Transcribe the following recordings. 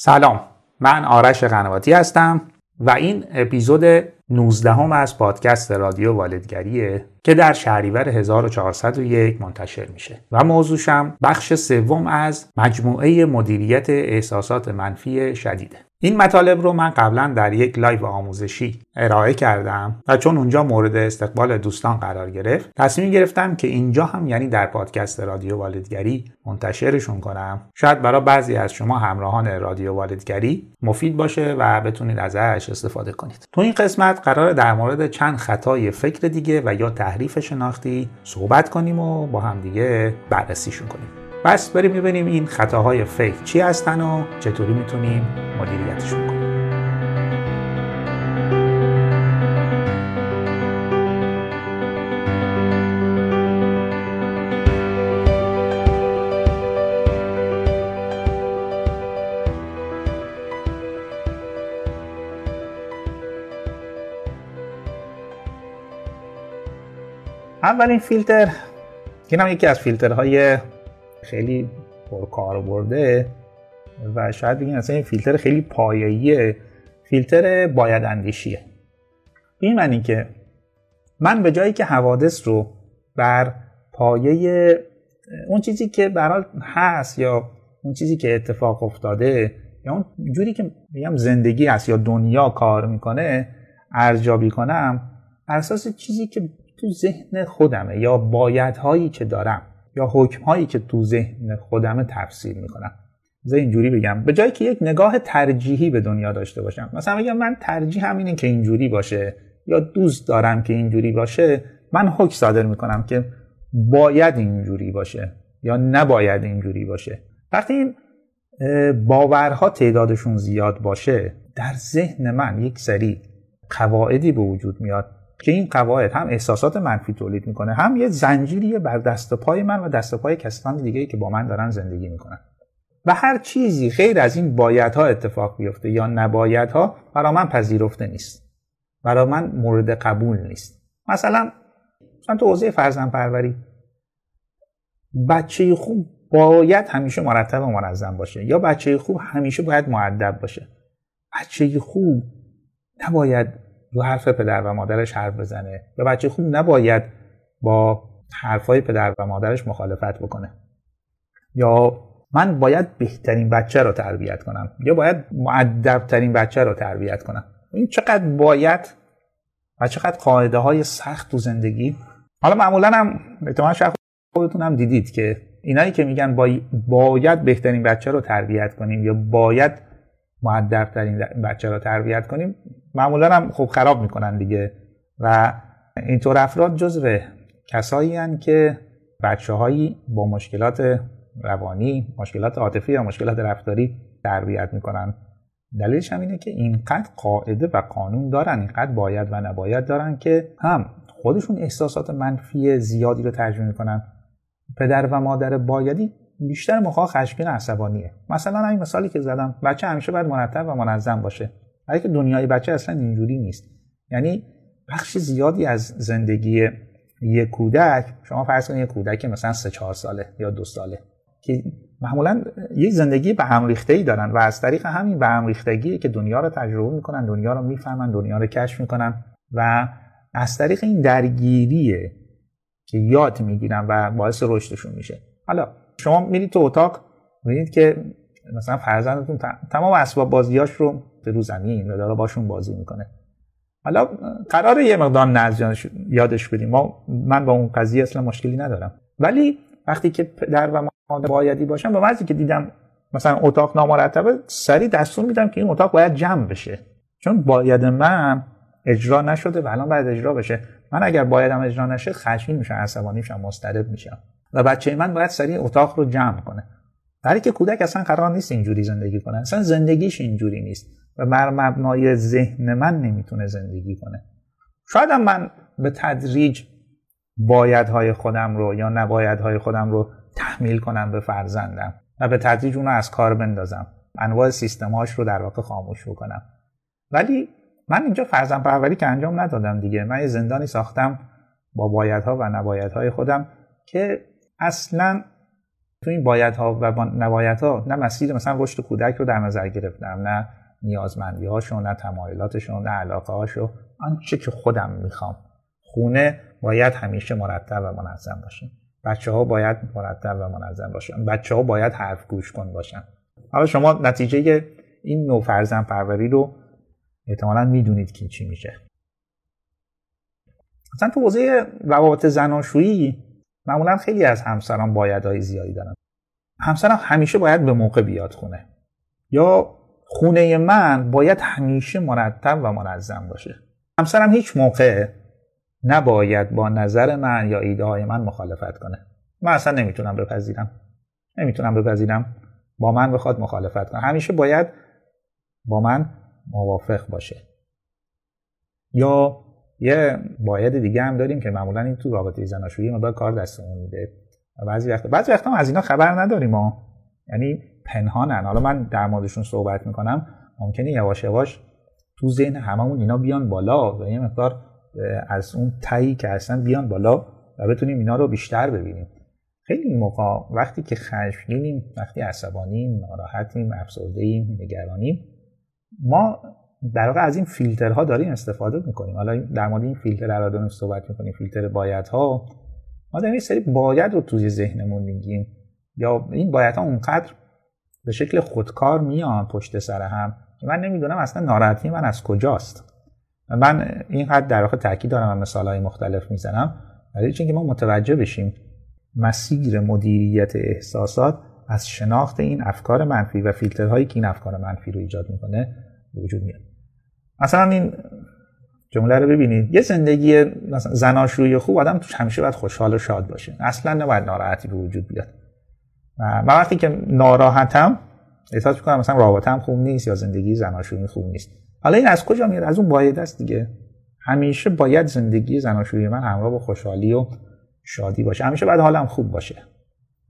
سلام من آرش قنواتی هستم و این اپیزود 19 هم از پادکست رادیو والدگریه که در شهریور 1401 منتشر میشه و موضوعشم بخش سوم از مجموعه مدیریت احساسات منفی شدیده. این مطالب رو من قبلا در یک live آموزشی ارائه کردم و چون اونجا مورد استقبال دوستان قرار گرفت تصمیم گرفتم که اینجا هم یعنی در پادکست رادیو والدگری منتشرشون کنم. شاید برای بعضی از شما همراهان رادیو والدگری مفید باشه و بتونید ازش استفاده کنید. تو این قسمت قراره در مورد چند خطای فکری دیگه و یا تحریف شناختی صحبت کنیم و با هم دیگه بررسیشون کنیم. بس بریم ببینیم این خطاهای فکر چی هستن و چطوری می‌تونیم مدیریتشون کنیم. اولین فیلتر این هم یکی از فیلترهای خیلی پرکار برده و شاید بگیم اصلا این فیلتر خیلی پایه‌ایه. فیلتر باید اندیشیه. این معنی که من به جایی که حوادث رو بر پایه اون چیزی که برای هست یا اون چیزی که اتفاق افتاده یا اون جوری که میگم زندگی هست یا دنیا کار می‌کنه ارزیابی کنم اساس چیزی که تو ذهن خودمه یا بایدهایی که دارم. یا حکمهایی که تو ذهن خودمه تفسیر می‌کنم. از اینجوری بگم. به جایی که یک نگاه ترجیحی به دنیا داشته باشم. مثلا بگم من ترجیح همینه که اینجوری باشه یا دوست دارم که اینجوری باشه من حکم صادر می‌کنم که باید اینجوری باشه یا نباید اینجوری باشه. وقتی این باورها تعدادشون زیاد باشه در ذهن من یک سری قواعدی به وجود میاد که این قواعد هم احساسات منفی تولید می‌کنه هم یه زنجیریه بر دست و پای من و دست و پای کسان دیگه که با من دارن زندگی می‌کنن. و هر چیزی غیر از این بایدها اتفاق بیفته یا نبایدها برا من پذیرفته نیست. برا من مورد قبول نیست. مثلا مثلا تو حوزه فرزند پروری بچه خوب باید همیشه مرتب و منظم باشه یا بچه خوب همیشه باید معدب باشه. بچه خوب نباید رو حرف پدر و مادرش حرف بزنه یا بچه خوب نباید با حرفای پدر و مادرش مخالفت بکنه. یا من باید بهترین بچه رو تربیت کنم یا باید معدبترین بچه رو تربیت کنم؟ این چقدر باید و چقدر قاعده های سخت تو زندگی؟ حالا معمولا هم احتمال شاید خودتون هم دیدید که اینایی که میگن باید بهترین بچه رو تربیت کنیم یا باید معدبترین بچه رو تربیت کنیم معمولا هم خب خراب می‌کنن دیگه. و اینطور افراد جزو کسایی هن که بچه هایی با مشکلات روانی مشکلات عاطفی یا مشکلات رفتاری تربیت می‌کنن. دلیلش هم اینه که اینقدر قاعده و قانون دارن اینقدر باید و نباید دارن که هم خودشون احساسات منفی زیادی رو ترجمه می‌کنن. پدر و مادر بایدی بیشتر مخواه خشمگین عصبانیه. مثلا این مثالی که زدم بچه همیشه باید مرتب و منظم باشه. ولی که دنیای بچه اصلا اینجوری نیست. یعنی بخش زیادی از زندگی یک کودک شما فرض کنید یک کودک مثلا سه چهار ساله یا دو ساله که معمولا یک زندگی به هم ریخته ای دارن و از طریق همین به هم ریختگی که دنیا رو تجربه می‌کنن دنیا رو می‌فهمن دنیا رو کشف می‌کنن و از طریق این درگیریه که یاد می‌گیرن و باعث رشدشون میشه. حالا شما میرید تو اتاق می‌بینید که مثلا فرزندتون تمام اسباب بازیاش رو رو زمین و داره باشون بازی می‌کنه. حالا قرار یه مقدار نزد یادش بدیم. ما من با اون قضیه اصلا مشکلی ندارم. ولی وقتی که پدر و مادر بایدی باشم با وقتی که دیدم مثلا اتاق نامرتبه سری دستور میدم که این اتاق باید جمع بشه. چون باید من اجرا نشده و الان باید اجرا بشه. من اگر بایدم اجرا نشه خشمگین میشم عصبانی میشم مضطرب میشم. و بچه من باید سریع اتاق رو جمع کنه. در که کودک اصلا قرار نیست اینجوری زندگی کنه. اصلا زندگیش اینجوری نیست و بر مبنای ذهن من نمی‌تونه زندگی کنه. شاید من به تدریج بایدهای خودم رو یا نبایدهای خودم رو تحمیل کنم به فرزندم و به تدریج اون رو از کار بندازم. انواع سیستماش رو در واقع خاموش بکنم. ولی من اینجا فرزند پروری که انجام ندادم دیگه من یه زندانی ساختم با بایدها و نبایدهای خودم که اصلا تو این باید ها و نبایت ها نه مسیر مثلا رشد کودک رو در نظر گرفتم نه نیازمندی هاشو نه تمایلاتشون نه علاقه هاشو آنچه که خودم می‌خوام. خونه باید همیشه مرتب و منظم باشه. بچه ها باید مرتب و منظم باشن بچه ها باید حرف گوش کن باشن. حالا شما نتیجه این نوع فرزن پروری رو احتمالا می‌دونید که چی میشه. مثلا تو حوزه روابط زناشویی معمولا خیلی از همسران بایدهای زیادی دارن. همسرم همیشه باید به موقع بیاد خونه. یا خونه من باید همیشه مرتب و منظم باشه. همسرم هیچ موقع نباید با نظر من یا ایده های من مخالفت کنه. من اصلا نمی‌تونم بپذیرم. نمی‌تونم بپذیرم با من بخواد مخالفت کنه. همیشه باید با من موافق باشه. یا یه باید دیگه هم داریم که معمولا این تو رابطه زناشویی مدار کار دستمون میده. بعضی وقتا بعضی وقتا از اینا خبر نداریم ما. یعنی پنهانن. حالا من در موردشون صحبت می‌کنم. ممکنه یواش یواش تو ذهن هممون اینا بیان بالا و یه مقدار از اون تایی که اصلا بیان بالا و بتونیم اینا رو بیشتر ببینیم. خیلی موقع وقتی که خشمگینیم وقتی عصبانیم ناراحتیم افسردهایم نگرانیم ما در واقع از این فیلترها داریم استفاده می‌کنیم. حالا در مورد این فیلتر الان صحبت می‌کنیم فیلتر بایدها. ما داریم این سری باید رو توی ذهنمون میگیم. یا این بایدها اونقدر به شکل خودکار میان پشت سر هم من نمی‌دونم اصلا ناراحتی من از کجاست. من این حد در واقع تاکید دارم و مثال های مختلف می‌زنم. برای اینکه ما متوجه بشیم مسیر مدیریت احساسات از شناخت این افکار منفی و فیلترهایی که این افکار منفی رو ایجاد می‌کنه وجود میاد. مثلا این جمله رو ببینید. یه زندگی زناشویی خوب آدم توش همیشه باید خوشحال و شاد باشه. اصلا نباید ناراحتی به وجود بیاد. و وقتی که ناراحتم احساس می‌کنم مثلا رابطم خوب نیست یا زندگی زناشویی خوب نیست. حالا این از کجا میاد؟ از اون باید است دیگه. همیشه باید زندگی زناشویی من همراه با خوشحالی و شادی باشه. همیشه باید حالم خوب باشه.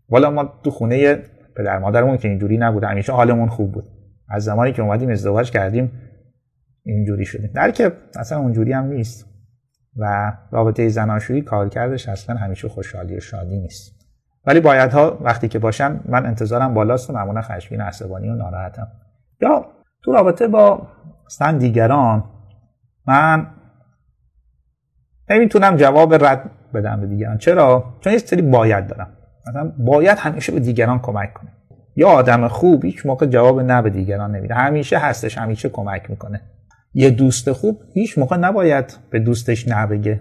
والا ما تو خونه پدر مادرمون که اینجوری نبود همیشه حالمون خوب بود. از زمانی که اومدیم ازدواج کردیم اینجوری شدیم در که اصلا اونجوری هم نیست. و رابطه زناشویی کارکردش اصلا همیشه خوشحالی و شادی نیست. ولی ها وقتی که باشن من انتظارم بالاست و معمولا خشمگین عصبانی و ناراحتم. یا تو رابطه با مثلا دیگران من نمی‌تونم جواب رد بدم به دیگران. چرا؟ چون یه سری باید دارم. مثلا باید همیشه به دیگران کمک کنه یا آدم خوب هیچ موقع جواب نه به دیگران نمیده. همیشه هستش همیشه کمک می‌کنه. یه دوست خوب هیچ موقع نباید به دوستش نبگه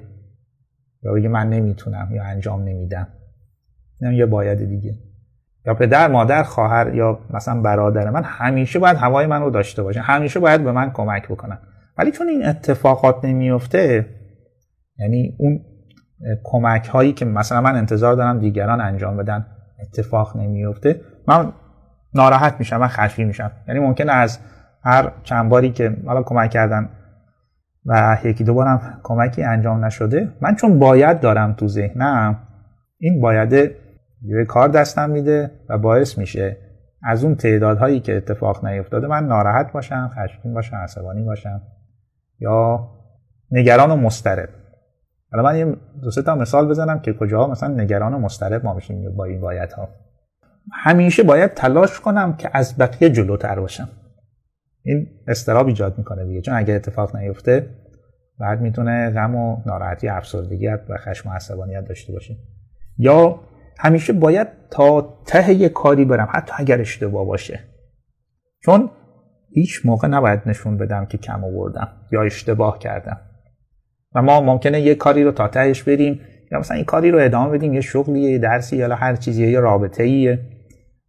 یا بگه من نمی‌تونم یا انجام نمیدم. نه یه باید دیگه. یا پدر مادر خواهر یا مثلا برادر من همیشه باید هوای من رو داشته باشه. همیشه باید به من کمک بکنن. ولی چون این اتفاقات نمیفته یعنی اون کمک هایی که مثلا من انتظار دارم دیگران انجام بدن اتفاق نمیفته من ناراحت میشم من خشمگین میشم. یعنی ممکنه از هر چند باری که حالا کمک کردن و یکی دو بارم کمکی انجام نشده من چون باید دارم تو ذهنم این باید یه کار دستم میده و باعث میشه از اون تعدادهایی که اتفاق نیفتاده من ناراحت باشم خشمگین باشم عصبانی باشم یا نگران و مضطرب. حالا من یه دو تا مثال بزنم که کجاها مثلا نگران و مضطرب ما میشیم با این باید ها. همیشه باید تلاش کنم که از بقیه جلوتر باشم. این استراب ایجاد می‌کنه دیگه. چون اگه اتفاق نیفته بعد می‌تونه غم و ناراحتی افسردگیت و خشم و عصبانیت داشته باشیم یا همیشه باید تا ته یه کاری برم حتی اگر اشتباه باشه. چون هیچ موقع نباید نشون بدم که کم آوردم یا اشتباه کردم. و ما ممکنه یه کاری رو تا تهش بریم یا مثلا این کاری رو ادامه بدیم یه شغلیه یه درسی یا هر چیزی یه رابطه ایه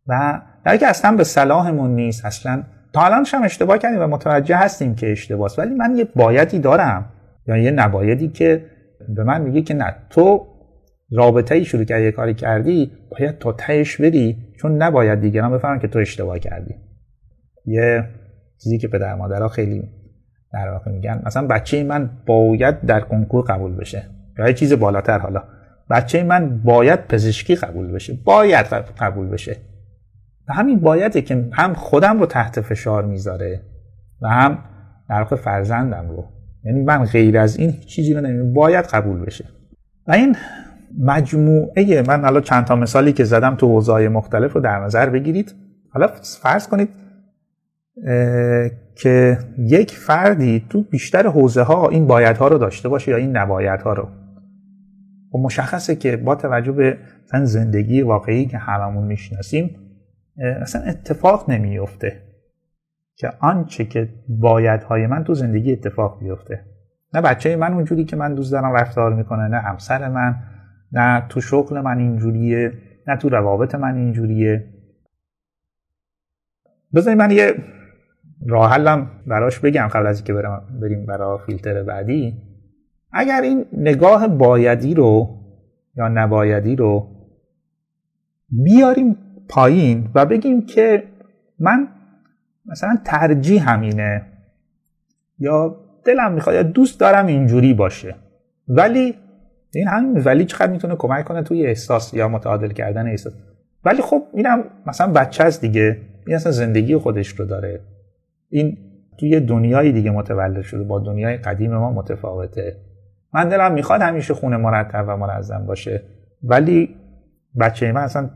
و در که اصلا به صلاحمون نیست اصلا الان هم اشتباه کردیم و متوجه هستیم که اشتباه ولی من یه بایدی دارم. یا یه نبایدی که به من میگه که نه تو رابطه ای شروع کردی کاری کردی باید تا تهش بری چون نباید دیگران بفهمن که تو اشتباه کردی. یه چیزی که پدر مادرها خیلی در واقع میگن مثلا بچه من باید در کنکور قبول بشه. یا یه چیز بالاتر حالا. بچه من باید پزشکی قبول بشه. باید قبول بشه. همین بایده که هم خودم رو تحت فشار می‌ذاره و هم در واقع فرزندم رو. یعنی من غیر از این چیزی رو نمیم باید قبول بشه. و این مجموعه من الان چند تا مثالی که زدم تو حوزه‌های مختلف رو در نظر بگیرید. حالا فرض کنید که یک فردی تو بیشتر حوزه ها این بایدها رو داشته باشه یا این نبایدها رو. و خب مشخصه که با توجه به زندگی واقعی که هممون می‌شناسیم اصلا اتفاق نمیفته که آنچه که بایدهای من تو زندگی اتفاق بیفته. نه بچه من اونجوری که من دوست دارم رفتار می‌کنه نه همسر من نه تو شغل من اینجوریه نه تو روابط من اینجوریه. بذارید من یه راه حلم براش بگم قبل از اینکه بریم برای فیلتر بعدی. اگر این نگاه بایدی رو یا نبایدی رو بیاریم پایین و بگیم که من مثلا ترجیح همینه یا دلم می‌خواد یا دوست دارم اینجوری باشه. ولی این همین ولی چقدر می‌تونه کمک کنه توی احساس یا متعادل کردن احساس. ولی خب اینم مثلا بچه است دیگه این اصلا زندگی خودش رو داره. این توی دنیای دیگه متولد شده با دنیای قدیم ما متفاوته. من دلم می‌خواد همیشه خونه مرتب و منظم باشه. ولی بچه من اصلا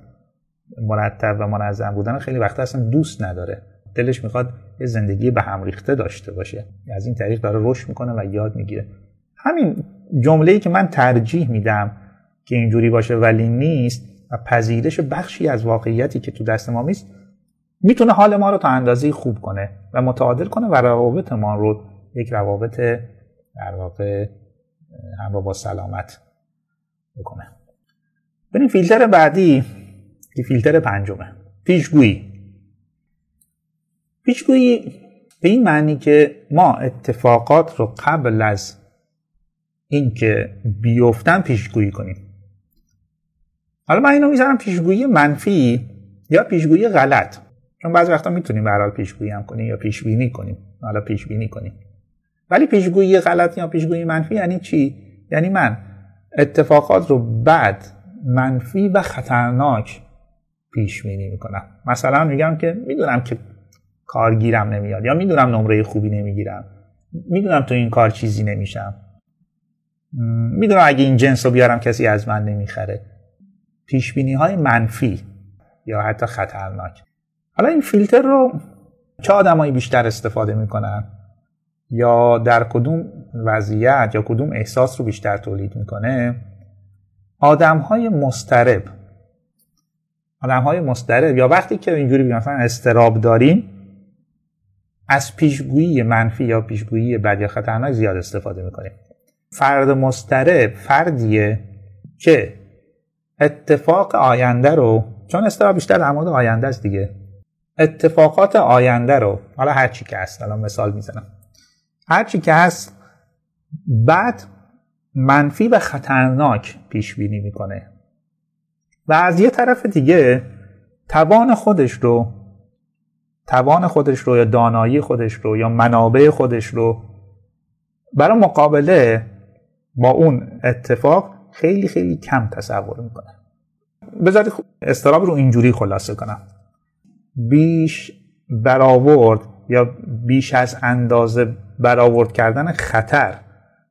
مرتب و منظم بودن خیلی وقت اصلا دوست نداره. دلش می‌خواد یه زندگی به هم ریخته داشته باشه. از این طریق داره رشد می‌کنه و یاد می‌گیره. همین جمله‌ای که من ترجیح میدم که اینجوری باشه ولی نیست و پذیرش بخشی از واقعیتی که تو دست ما نیست می‌تونه حال ما رو تا اندازه خوب کنه و متعادل کنه و روابط ما رو یک روابط در واقع هم با سلامت بکنه. بریم فیلتر بعدی. فیلتر پنجمه. پیشگویی پیشگویی به این معنی که ما اتفاقات رو قبل از اینکه بیفتن پیشگویی کنیم. حالا من اینو می‌ذارم پیشگویی منفی یا پیشگویی غلط. چون بعضی وقتا می‌تونیم به پیشگویی هم کنیم یا پیش بینی کنیم. حالا پیش بینی کنیم. ولی پیشگویی غلط یا پیشگویی منفی یعنی چی؟ یعنی من اتفاقات رو بعد منفی و خطرناک پیش بینی می‌کنم. مثلا میگم که می‌دونم که کارگیرم نمیاد یا می‌دونم نمره خوبی نمی‌گیرم. می‌دونم تو این کار چیزی نمیشم. می‌دونم اگه این جنس رو بیارم کسی از من نمی‌خره. پیش بینی های منفی یا حتی خطرناک. حالا این فیلتر رو چه آدمایی بیشتر استفاده می‌کنن؟ یا در کدوم وضعیت یا کدوم احساس رو بیشتر تولید می‌کنه؟ آدم های مسترب آدم های یا وقتی که اینجوری مثلا استراب داریم از پیشگویی منفی یا پیشگویی بد یا خطرناک زیاد استفاده می‌کنیم. فرد مسترب فردیه که اتفاق آینده رو چون استراب بیشتر در مورد آینده است دیگه. اتفاقات آینده رو حالا هر چی که هست الان مثال می‌زنم. هر چی که هست بعد منفی و خطرناک پیش بینی می‌کنه. و از یه طرف دیگه توان خودش رو توان خودش رو یا دانایی خودش رو یا منابع خودش رو برای مقابله با اون اتفاق خیلی خیلی کم تصور می‌کنه. بذارید استراب رو اینجوری خلاصه کنم. بیش برآورد یا بیش از اندازه برآورد کردن خطر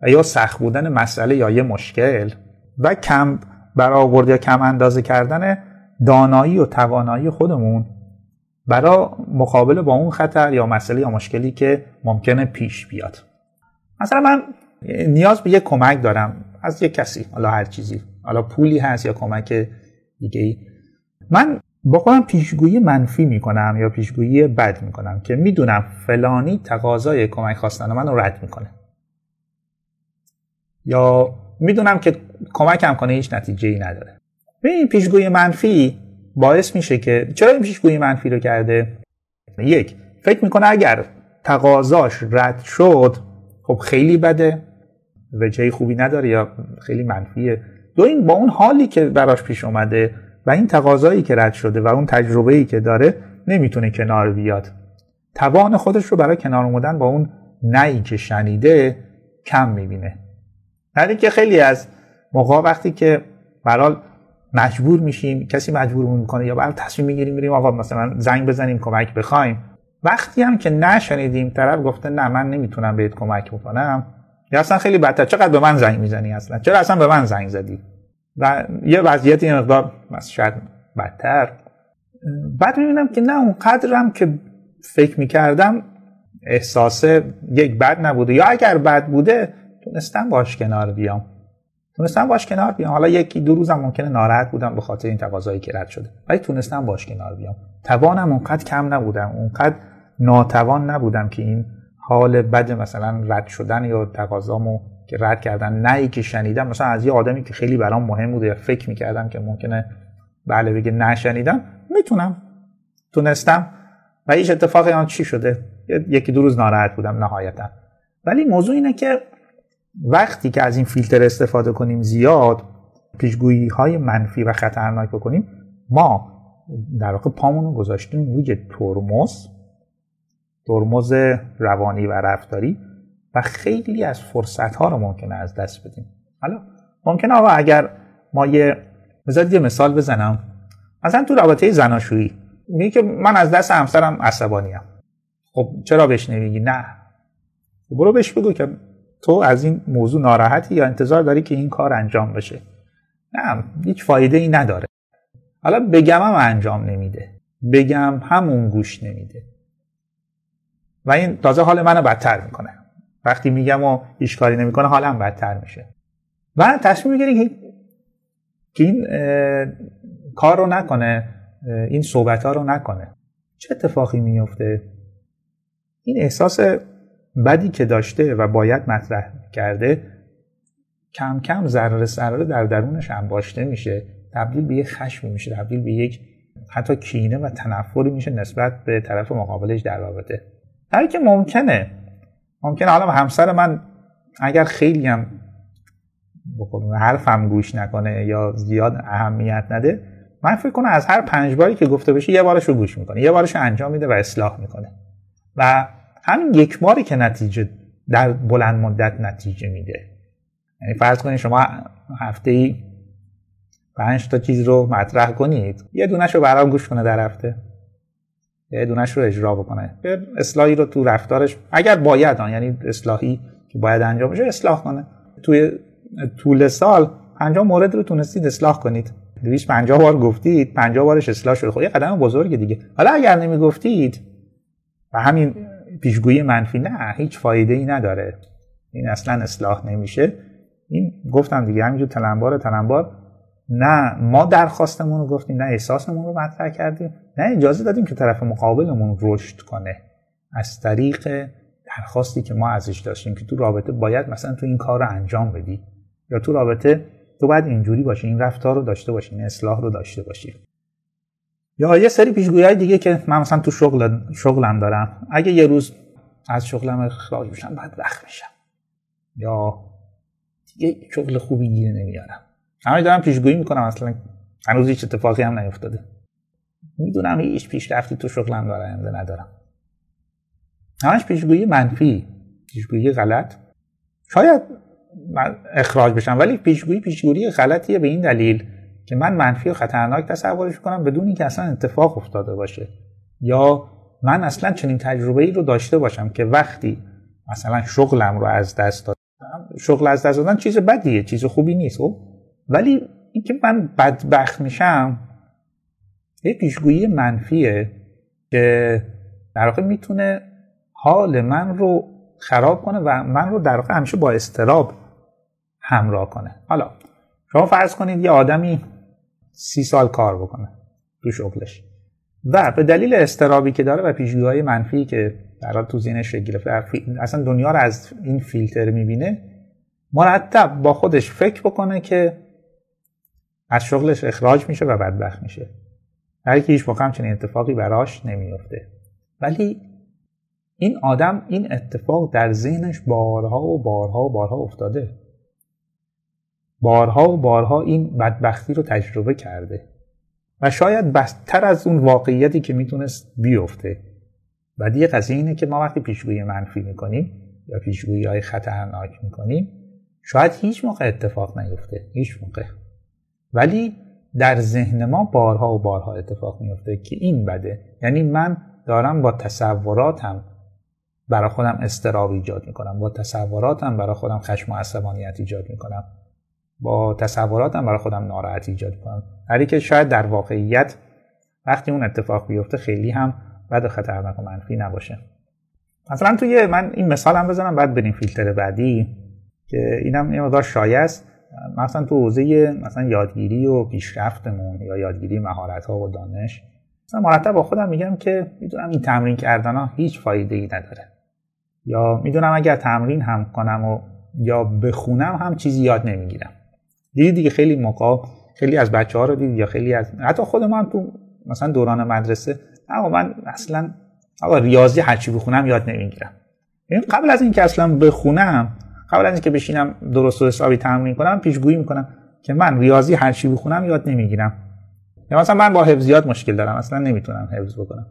و یا سخت بودن مسئله یا یه مشکل و کم برآورد یا کم اندازه کردن دانایی و توانایی خودمون برای مقابله با اون خطر یا مسئله یا مشکلی که ممکنه پیش بیاد. مثلا من نیاز به یک کمک دارم از یک کسی حالا هر چیزی. حالا پولی هست یا کمک دیگه ای من با خودم پیشگویی منفی می‌کنم یا پیشگویی بد می‌کنم که می‌دونم فلانی تقاضای کمک خواستن من رو رد می‌کنه. یا می‌دونم که کمکم کنه هیچ نتیجه ای نداره. این پیشگویی منفی باعث میشه که چرا این پیشگویی منفی رو کرده؟ یک فکر می‌کنه اگر تقاضاش رد شد خب خیلی بده وجهه خوبی نداره یا خیلی منفیه. دو این با اون حالی که براش پیش اومده و این تقاضایی که رد شده و اون تجربه ای که داره نمی‌تونه کنار بیاد. توان خودش رو برای کنار اومدن با اون نهی که شنیده کم می‌بینه. یعنی که خیلی از موقع وقتی که برال مجبور میشیم کسی مجبور می‌کنه یا برای تصمیم می‌گیریم میریم آقا مثلا زنگ بزنیم کمک بخوایم. وقتی هم که نشنیدیم طرف گفته نه من نمی‌تونم بهت کمک بکنم. یا اصلا خیلی بدتر چقدر به من زنگ می‌زنی اصلا؟ چرا اصلا به من زنگ زدی؟ و یه وضعیت یه مقدار شاید بدتر. بعد می‌بینم که نه اون قدرم که فکر می‌کردم احساس یک بد نبوده. یا اگر بد بوده تونستم باش کنار بیام. تونستم باش کنار بیام. حالا یکی دو روزم ممکنه ناراحت بودم به خاطر این تقاضایی که رد شده. ولی تونستم باش کنار بیام. توانم اونقدر کم نبودم. اونقدر ناتوان نبودم که این حال بد مثلا رد شدن یا تقاضامو که رد کردن نه که شنیدم. مثلا از یه آدمی که خیلی برام مهم بوده یا فکر می‌کردم که ممکنه بله بگه نشنیدم می‌تونم. تونستم. و هیچ اتفاقی آن چی شده؟ یکی دو روز ناراحت بودم نهایتا. ولی موضوع اینه که وقتی که از این فیلتر استفاده کنیم زیاد پیشگویی های منفی و خطرناک بکنیم ما در واقع پامون رو گذاشتیم روی ترمز ترمز روانی و رفتاری و خیلی از فرصت ها رو ممکنه از دست بدیم. حالا ممکنه آقا اگر ما یه بذارید یه مثال بزنم. مثلا تو رابطه زناشویی میگه که من از دست همسرم عصبانیم. خب چرا بهش نمیگی؟ نه. برو بهش بگو که تو از این موضوع ناراحتی یا انتظار داری که این کار انجام بشه؟ نه هیچ فایده ای نداره. حالا بگم هم انجام نمیده. بگم همون گوش نمیده. و این تازه حال منو بدتر می‌کنه. وقتی میگم و هیچ کاری نمی‌کنه حالم بدتر میشه. و تصمیم می‌گیری که این کار رو نکنه این صحبت ها رو نکنه. چه اتفاقی میفته این احساس بدی که داشته و باید مطرح کرده کم کم ذره ذره در درونش انباشته میشه. تبدیل به یک خشمی میشه تبدیل به یک حتی کینه و تنفری میشه نسبت به طرف مقابلش در رابطه. هر که ممکنه ممکنه حالا همسر من اگر خیلی هم حرفم گوش نکنه یا زیاد اهمیت نده من فکر کنم از هر پنج باری که گفته بشه یه بارش رو گوش می‌کنه یه بارش رو انجام میده و اصلاح می‌کنه. و همین یک باری که نتیجه در بلند مدت نتیجه میده. یعنی فرض کنید شما هفته ای پنج تا چیز رو مطرح کنید یه دونش رو برام گوش کنه در هفته. یه دونش رو اجرا بکنه. یه اصلاحی رو تو رفتارش اگر باید آن یعنی اصلاحی که باید انجام بشه اصلاح کنه. توی طول سال پنجاه مورد رو تونستید اصلاح کنید. 250 بار گفتید 50 بارش اصلاح شده. خب یه قدم بزرگه دیگه. حالا اگر نمی‌گفتید و همین پیشگویی منفی نه هیچ فایده ای نداره. این اصلا اصلاح نمیشه. این گفتم دیگه همینجور تلمبار تلمبار. نه ما درخواستمون رو گفتیم نه احساسمون رو مطرح کردیم نه اجازه دادیم که طرف مقابلمون رشد کنه. از طریق درخواستی که ما ازش داشتیم که تو رابطه باید مثلا تو این کار رو انجام بدی یا تو رابطه تو باید اینجوری باشی این رفتار رو داشته باشی این اصلاح رو داشته باشی. یا یه سری پیشگویی های دیگه که من مثلا تو شغل شغلم دارم. اگه یه روز از شغلم اخراج بشم بعد وقت میشم. یا یه شغل خوبی گیر نمیارم. همه دارم پیشگویی می‌کنم اصلا هنوز هیچ اتفاقی هم نیفتاده. می‌دونم هیچ پیشرفتی تو شغلم داره ندارم. همش پیشگویی منفی. پیشگویی غلط. شاید من اخراج بشم ولی پیشگویی پیشگویی غلطیه به این دلیل. که من منفی و خطرناک تصورش کنم بدون اینکه اصلا اتفاق افتاده باشه. یا من اصلا چنین تجربه ای رو داشته باشم که وقتی مثلا شغلم رو از دست دادم شغل از دست دادن چیز بدیه چیز خوبی نیست خب؟ ولی اینکه من بدبخت میشم یه پیشگویی منفیه که در واقع می‌تونه حال من رو خراب کنه و من رو در واقع همیشه با استراب همراه کنه. حالا شما فرض کنید یه آدمی سی سال کار بکنه تو شغلش و به دلیل استرابی که داره و پیشگوهای منفی که در تو ذهنش گرفته اصلا دنیا رو از این فیلتر می‌بینه مرتب با خودش فکر بکنه که از شغلش اخراج میشه و بدبخت میشه. در که هیچ چنین اتفاقی براش نمیفته ولی این آدم این اتفاق در ذهنش بارها و بارها و بارها افتاده. بارها و بارها این بدبختی رو تجربه کرده. و شاید بدتر از اون واقعیتی که می‌تونست بیفته. و دیگه قضیه اینه که ما وقتی پیشگویی منفی می‌کنیم یا پیشگویی های خطرناک می‌کنیم شاید هیچ موقع اتفاق نیفته هیچ موقع. ولی در ذهن ما بارها و بارها اتفاق میفته که این بده. یعنی من دارم با تصوراتم برای خودم استراب ایجاد می‌کنم. با تصوراتم برای خودم خشم و عصبانیت ایجاد می‌کنم. با تصوراتم برای خودم ناراحت ایجاد کنم. هری که شاید در واقعیت وقتی اون اتفاق بیفته خیلی هم بد و خطرناک و منفی نباشه. مثلا توی من این مثال هم بزنم بعد بریم فیلتر بعدی که اینم یه مقدار شایع است. مثلا تو حوزه مثلا یادگیری و پیشرفتمون یا یادگیری مهارت ها و دانش مثلا مرتب با خودم میگم که می‌دونم این تمرین کردن ها هیچ فایده ای نداره. یا می‌دونم اگر تمرین هم کنم و یا بخونم هم چیزی یاد نمی‌گیرم. دیدی دیگه خیلی موقع خیلی از بچه ها رو دید یا خیلی از حتی خود من تو مثلا دوران مدرسه اما من اصلا آقا ریاضی هرچی بخونم یاد نمی‌گیرم. قبل از اینکه اصلا بخونم قبل از اینکه بشینم درست و حسابی تمرین کنم پیشگویی می‌کنم که من ریاضی هرچی بخونم یاد نمی‌گیرم. یا مثلا من با حفظیات مشکل دارم اصلا نمی‌تونم حفظ بکنم.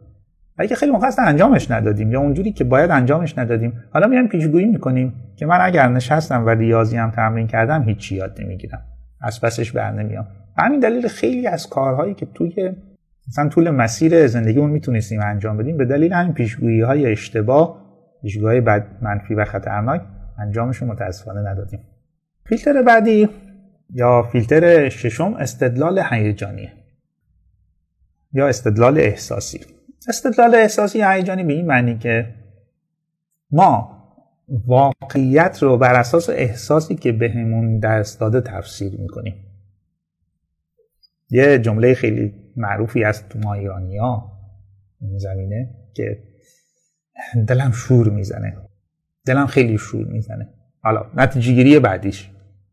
اگه خیلی موقع انجامش ندادیم یا اونجوری که باید انجامش ندادیم. حالا میایم پیشگویی می‌کنیم که من اگر نشستم و ریاضی هم تمرین کردم هیچی یاد نمی‌گیرم. از پسش بر نمیام. همین دلیل خیلی از کارهایی که توی مثلا طول مسیر زندگیمون می‌تونستیم انجام بدیم به دلیل همین پیشگویی های اشتباه پیشگویی بد منفی و خطرناک انجامشون متاسفانه ندادیم. فیلتر بعدی یا فیلتر ششم استدلال هیجانی یا استدلال احساسی. استدلال احساسی هیجانی به این معنی که ما واقعیت رو بر اساس احساسی که بهمون دست داده تفسیر می‌کنیم. یه جمله خیلی معروفی از تو ما ایرانی ها این زمینه که دلم شور می‌زنه. دلم خیلی شور می‌زنه. حالا نتیجه گیری بعدیش.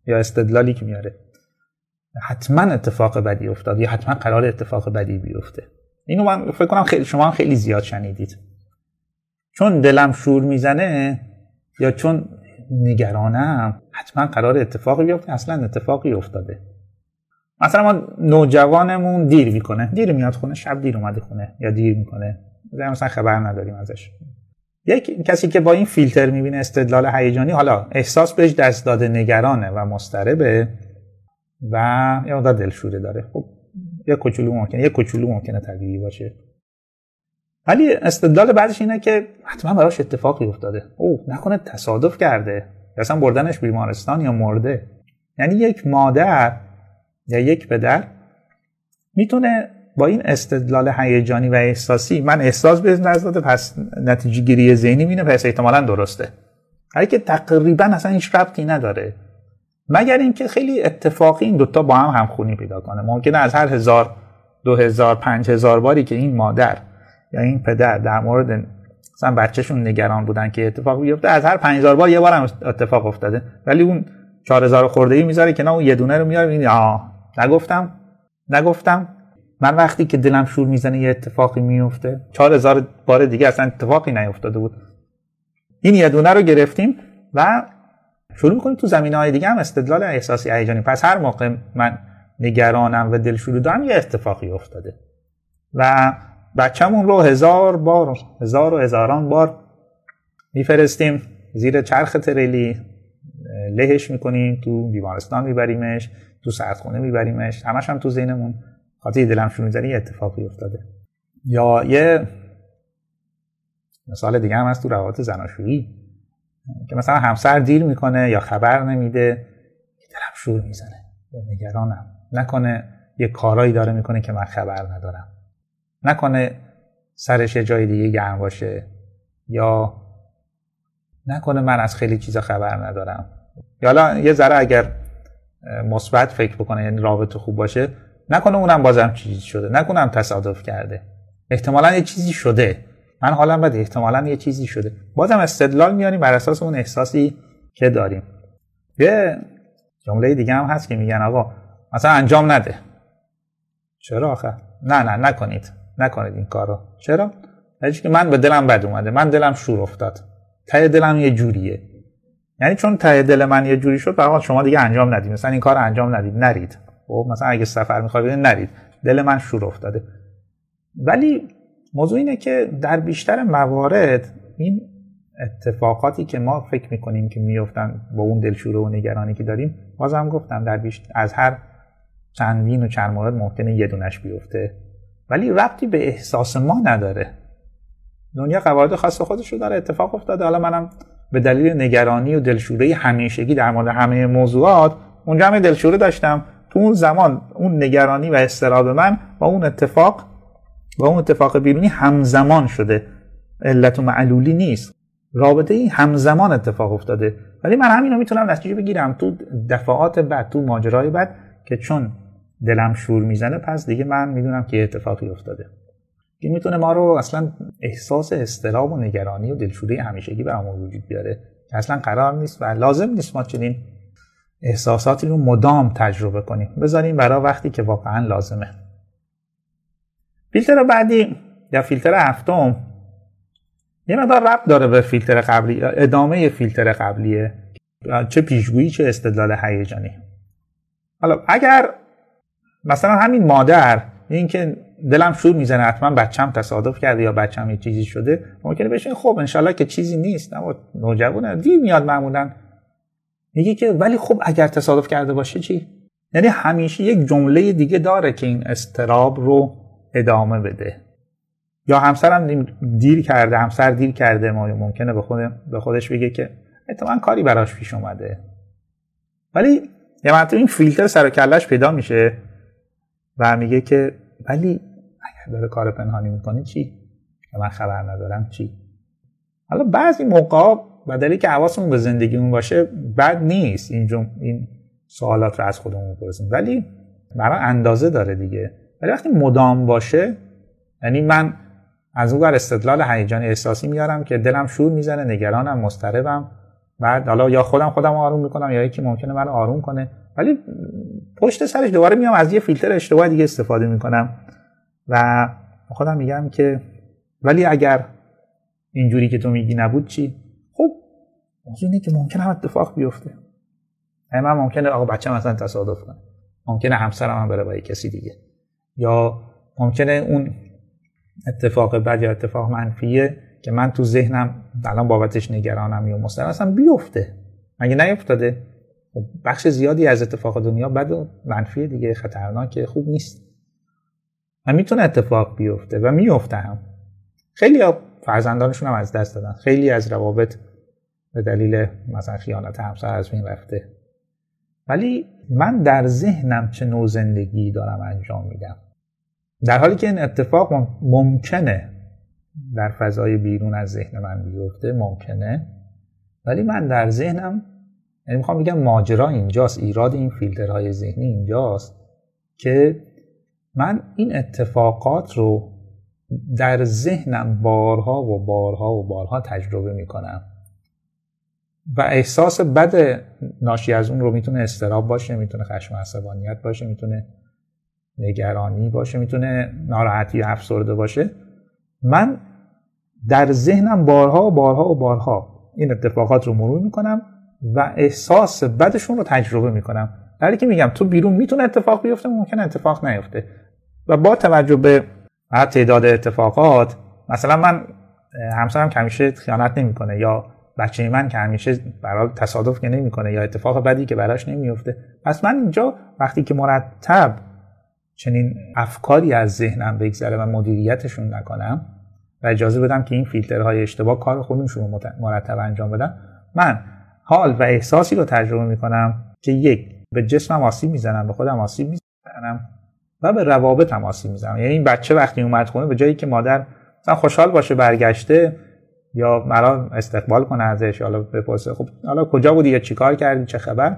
یا استدلالی که میاره. حتما اتفاق بدی افتاد یا حتما قرار اتفاق بدی بیفته. اینو من فکر کنم خیلی شما خیلی زیاد شنیدید. چون دلم شور می‌زنه یا چون نگرانم حتما قرار اتفاقی بیفته اصلا اتفاقی افتاده. مثلا ما نوجوانمون دیر می‌کنه. دیر میاد خونه شب دیر اومده خونه یا دیر می‌کنه. مثلا خبر نداریم ازش. یک کسی که با این فیلتر می‌بینه استدلال هیجانی حالا احساس بهش دست داده نگرانه و مضطربه و یه مقدار دلشوره داره. خب یه کوچولو ممکنه یه کوچولو ممکنه طبیعی باشه. ولی استدلال بعدش اینه که حتما براش اتفاقی افتاده. او نکنه تصادف کرده. اصلا بردنش بیمارستان یا مرده. یعنی یک مادر یا یک پدر می‌تونه با این استدلال هیجانی و احساسی من احساس به داده پس نتیجه گیری ذهنی مینه پس احتمالا درسته. هر که تقریبا اصلا هیچ ربطی نداره. مگر اینکه خیلی اتفاقی این دوتا با هم همخونی پیدا کنه. ممکنه از هر هزار دو هزار پنج هزار باری که این مادر یا این پدر در مورد مثلا بچهشون نگران بودن که اتفاق بیفته از هر 5000 بار یه بار هم اتفاق افتاده. ولی اون 4000 خورده ای می‌ذاره که نه اون یه دونه رو میاره این آه نگفتم نگفتم. من وقتی که دلم شور می‌زنه یه اتفاقی میفته 4000 بار دیگه اصلا اتفاقی نیفتاده بود. این یه دونه رو گرفتیم و شروع می‌کنیم تو زمینه های دیگه هم استدلال احساسی هیجانی. پس هر موقع من نگرانم و دلشوره دارم یه اتفاقی افتاده. و بچه‌مون رو هزار بار هزار و هزاران بار میفرستیم زیر چرخ تریلی لهش می‌کنیم تو بیمارستان میبریمش تو سردخونه میبریمش همش هم تو ذهنمون. خاطر دلم شروع یه اتفاقی افتاده. یا یه مثال دیگه هم هست تو روابط زناشویی که مثلا همسر دیر می‌کنه یا خبر نمیده دلم شور می‌زنه. نگرانم. نکنه یه کارایی داره می‌کنه که من خبر ندارم. نکنه سرش یه جای دیگه گرم باشه. یا نکنه من از خیلی چیزا خبر ندارم. یا حالا یه ذره اگر مثبت فکر بکنه یعنی رابطه خوب باشه نکنه اونم بازم چیزی شده نکنم تصادف کرده. احتمالا یه چیزی شده. من حالم بده احتمالا یه چیزی شده. بازم استدلال میاریم بر اساس اون احساسی که داریم. یه جمله دیگه هم هست که میگن آقا مثلا انجام نده. چرا آخه؟ نه نه نکنید. نکنید این کارو. چرا؟ که من به دلم بد اومده. من دلم شور افتاد. ته دلم یه جوریه. یعنی چون ته دل من یه جوری شد برای شما دیگه انجام ندید. مثلا این کار انجام ندید. نرید. خب مثلا اگه سفر می‌خواید نرید. دل من شور افتاده. ولی موضوع اینه که در بیشتر موارد این اتفاقاتی که ما فکر می‌کنیم که میفتن با اون دلشوره و نگرانی که داریم بازم گفتم در بیشتر از هر چندین و چند مورد ممکنه یه دونش بیفته. ولی ربطی به احساس ما نداره. دنیا قواعد خاص خودش رو داره اتفاق افتاده. حالا منم به دلیل نگرانی و دلشوره همیشگی در مورد همه موضوعات اونجا هم دلشوره داشتم. تو اون زمان اون نگرانی و استراب من با اون اتفاق با اون اتفاق بیرونی همزمان شده. علت و معلولی نیست. رابطه این همزمان اتفاق افتاده. ولی من همین رو می‌تونم نتیجه بگیرم. تو دفعات بعد تو ماجرای بعد که چون دلم شور می‌زنه پس دیگه من می‌دونم که اتفاقی افتاده. این می‌تونه ما رو اصلا احساس استراب و نگرانی و دلشوری همیشگی برامون وجود بیاره که اصلا قرار نیست و لازم نیست ما چنین احساساتی رو مدام تجربه کنیم. بذاریم برای وقتی که واقعا لازمه. فیلتر بعدی یا فیلتر هفتم یه مقدار ربط داره به فیلتر قبلی ادامه فیلتر قبلیه. چه پیشگویی چه استدلال هیجانی. حالا اگر مثلا همین مادر اینکه دلم شور می‌زنه حتما بچم تصادف کرده یا بچم یه چیزی شده ممکنه بشه خب انشالله که چیزی نیست اما نوجوانه دیر میاد معمولا. میگه که ولی خب اگر تصادف کرده باشه چی؟ یعنی همیشه یک جمله دیگه داره که این استراب رو ادامه بده. یا همسرم دیر کرده همسر دیر کرده ما ممکنه به, خود به خودش بگه که احتمالا کاری براش پیش اومده. ولی یه مرتبه این فیلتر سر و کلش پیدا میشه. و میگه که ولی اگر داره کار پنهانی می‌کنه چی؟ من خبر ندارم چی؟ حالا بعضی موقع بدلی که حواسمون به زندگیمون باشه بد نیست. این, این سوالات رو از خودمون بپرسیم. ولی برای اندازه داره دیگه. ولی وقتی مدام باشه یعنی من از اون استدلال هیجانی احساسی میارم که دلم شور می‌زنه نگرانم مضطربم. بعد حالا یا خودم خودم آروم می‌کنم یا یکی ممکنه من آروم کنه. ولی پشت سرش دوباره میام از یه فیلتر اشتباه دیگه استفاده می‌کنم. و خودم میگم که ولی اگر اینجوری که تو میگی نبود چی؟ خب اینه که ممکنه هم اتفاق بیفته. یعنی من ممکنه آقا بچه مثلا تصادف کنه. ممکنه همسرم هم بره با کسی دیگه. یا ممکنه اون اتفاق بد یا اتفاق منفیه که من تو ذهنم الان بابتش نگرانم یا اصلا بیفته. مگه نیفتاده؟ بخش زیادی از اتفاق دنیا بد و منفی دیگه خطرناک خوب نیست. و می‌تونه اتفاق بیفته و میفته هم. خیلی فرزندانشون هم از دست دادن. خیلی از روابط به دلیل مثلا خیانت همسر از بین رفته. ولی من در ذهنم چه نوع زندگی دارم انجام میدم؟ در حالی که این اتفاق ممکنه در فضای بیرون از ذهن من بیفته ممکنه. ولی من در ذهنم یعنی می‌خوام بگم ماجرا اینجاست ایراد این فیلترهای ذهنی اینجاست که من این اتفاقات رو در ذهنم بارها و بارها و بارها تجربه می‌کنم. و احساس بد ناشی از اون رو می‌تونه استراب باشه می‌تونه خشم عصبانیت باشه می‌تونه نگرانی باشه می‌تونه ناراحتی افسرده باشه. من در ذهنم بارها و بارها و بارها این اتفاقات رو مرور می‌کنم. و احساس بدشون رو تجربه می‌کنم. در که میگم تو بیرون می‌تونه اتفاق بیفته ممکن اتفاق نیفته. و با توجه به تعداد اتفاقات مثلا من همسرم که همیشه خیانت نمی‌کنه یا بچه من که همیشه برای تصادف که نمی‌کنه یا اتفاق بدی که براش نمیفته پس من اینجا وقتی که مرتب چنین افکاری از ذهنم بگذره و مدیریتشون نکنم و اجازه بدم که این فیلترهای اشتباه کار خودشون رو مرتب انجام بدن من حال و احساسی رو تجربه می‌کنم که یک به جسمم آسیب می‌زنم به خودم آسیب می‌زنم و به روابطم آسیب می‌زنم. یعنی این بچه وقتی اومد خونه به جایی که مادر مثلا خوشحال باشه برگشته یا مرا استقبال کنه ازش حالا بپرسه خب حالا کجا بودی یا چیکار کردی چه خبر؟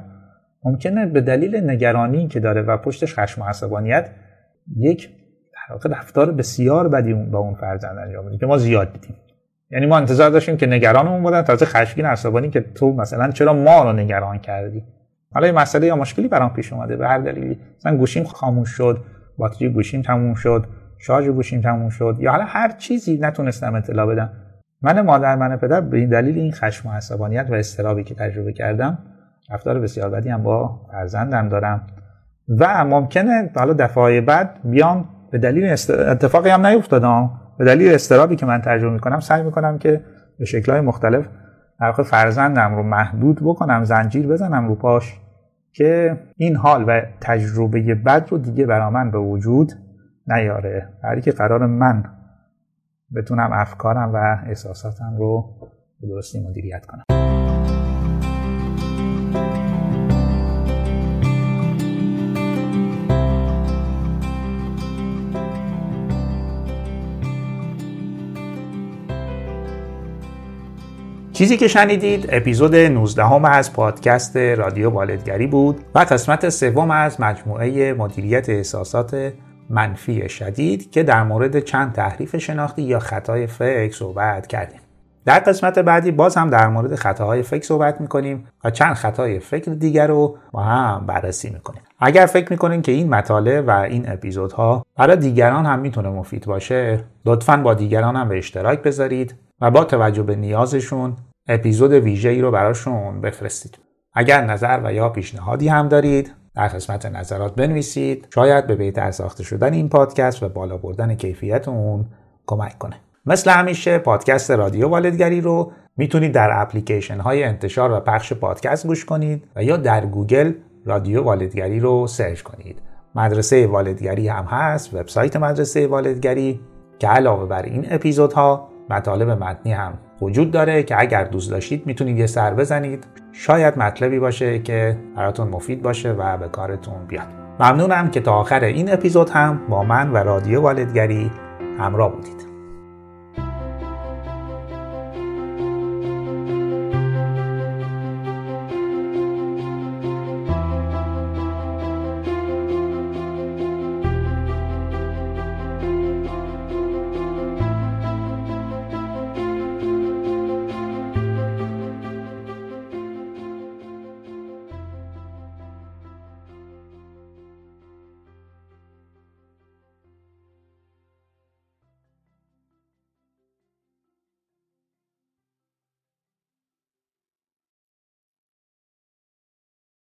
ممکنه به دلیل نگرانی که داره و پشتش خشم و عصبانیت یک رفتار بسیار بدی با اون فرزند انجام بده که ما زیاد دیدیم. یعنی ما انتظار داشتیم که نگرانمون بودن. تازه خشمگین عصبانی که تو مثلا چرا ما رو نگران کردی؟ حالا یه مسئله یا مشکلی برام پیش اومده به هر دلیلی. مثلا گوشیم خاموش شد باتری گوشیم تموم شد شارژ گوشیم تموم شد یا حالا هر چیزی نتونستم اطلاع بدم. من مادر من پدر به این دلیل این خشم و عصبانیت و استرابی که تجربه کردم رفتار بسیار بدی هم با فرزندم دارم. و ممکنه حالا دفعه بعد بیام به دلیل اتفاقی هم نیفتادم به دلیل استرابی که من تجربه می‌کنم سعی می‌کنم که به شکلهای مختلف در فرزندم رو محدود بکنم زنجیر بزنم رو پاش که این حال و تجربه بد رو دیگه برا من به وجود نیاره. برای که قرار من بتونم افکارم و احساساتم رو به درستی مدیریت کنم. چیزی که شنیدید اپیزود 19 هم از پادکست رادیو والدگری بود و قسمت سوم از مجموعه مدیریت احساسات منفی شدید که در مورد چند تحریف شناختی یا خطای فکر صحبت کردیم. در قسمت بعدی باز هم در مورد خطاهای فکر صحبت می‌کنیم و چند خطای فکر دیگر رو با هم بررسی می‌کنیم. اگر فکر می‌کنین که این مطالعه و این اپیزودها برای دیگران هم می‌تونه مفید باشه لطفا با دیگران هم به اشتراک بذارید و با توجه به نیازشون اپیزود ویژه‌ای رو براشون بفرستید. اگر نظر و یا پیشنهادی هم دارید در قسمت نظرات بنویسید. شاید به بهتر ساخته شدن این پادکست و بالا بردن کیفیت اون کمک کنه. مثل همیشه پادکست رادیو والدگری رو می‌تونید در اپلیکیشن های انتشار و پخش پادکست گوش کنید و یا در گوگل رادیو والدگری رو search کنید. مدرسه والدگری هم هست وبسایت مدرسه والدگری که علاوه بر این اپیزودها مطالب متنی هم وجود داره که اگر دوست داشتید می‌تونید یه سر بزنید. شاید مطلبی باشه که براتون مفید باشه و به کارتون بیاد. ممنونم که تا آخر این اپیزود هم با من و رادیو والدگری همراه بودید.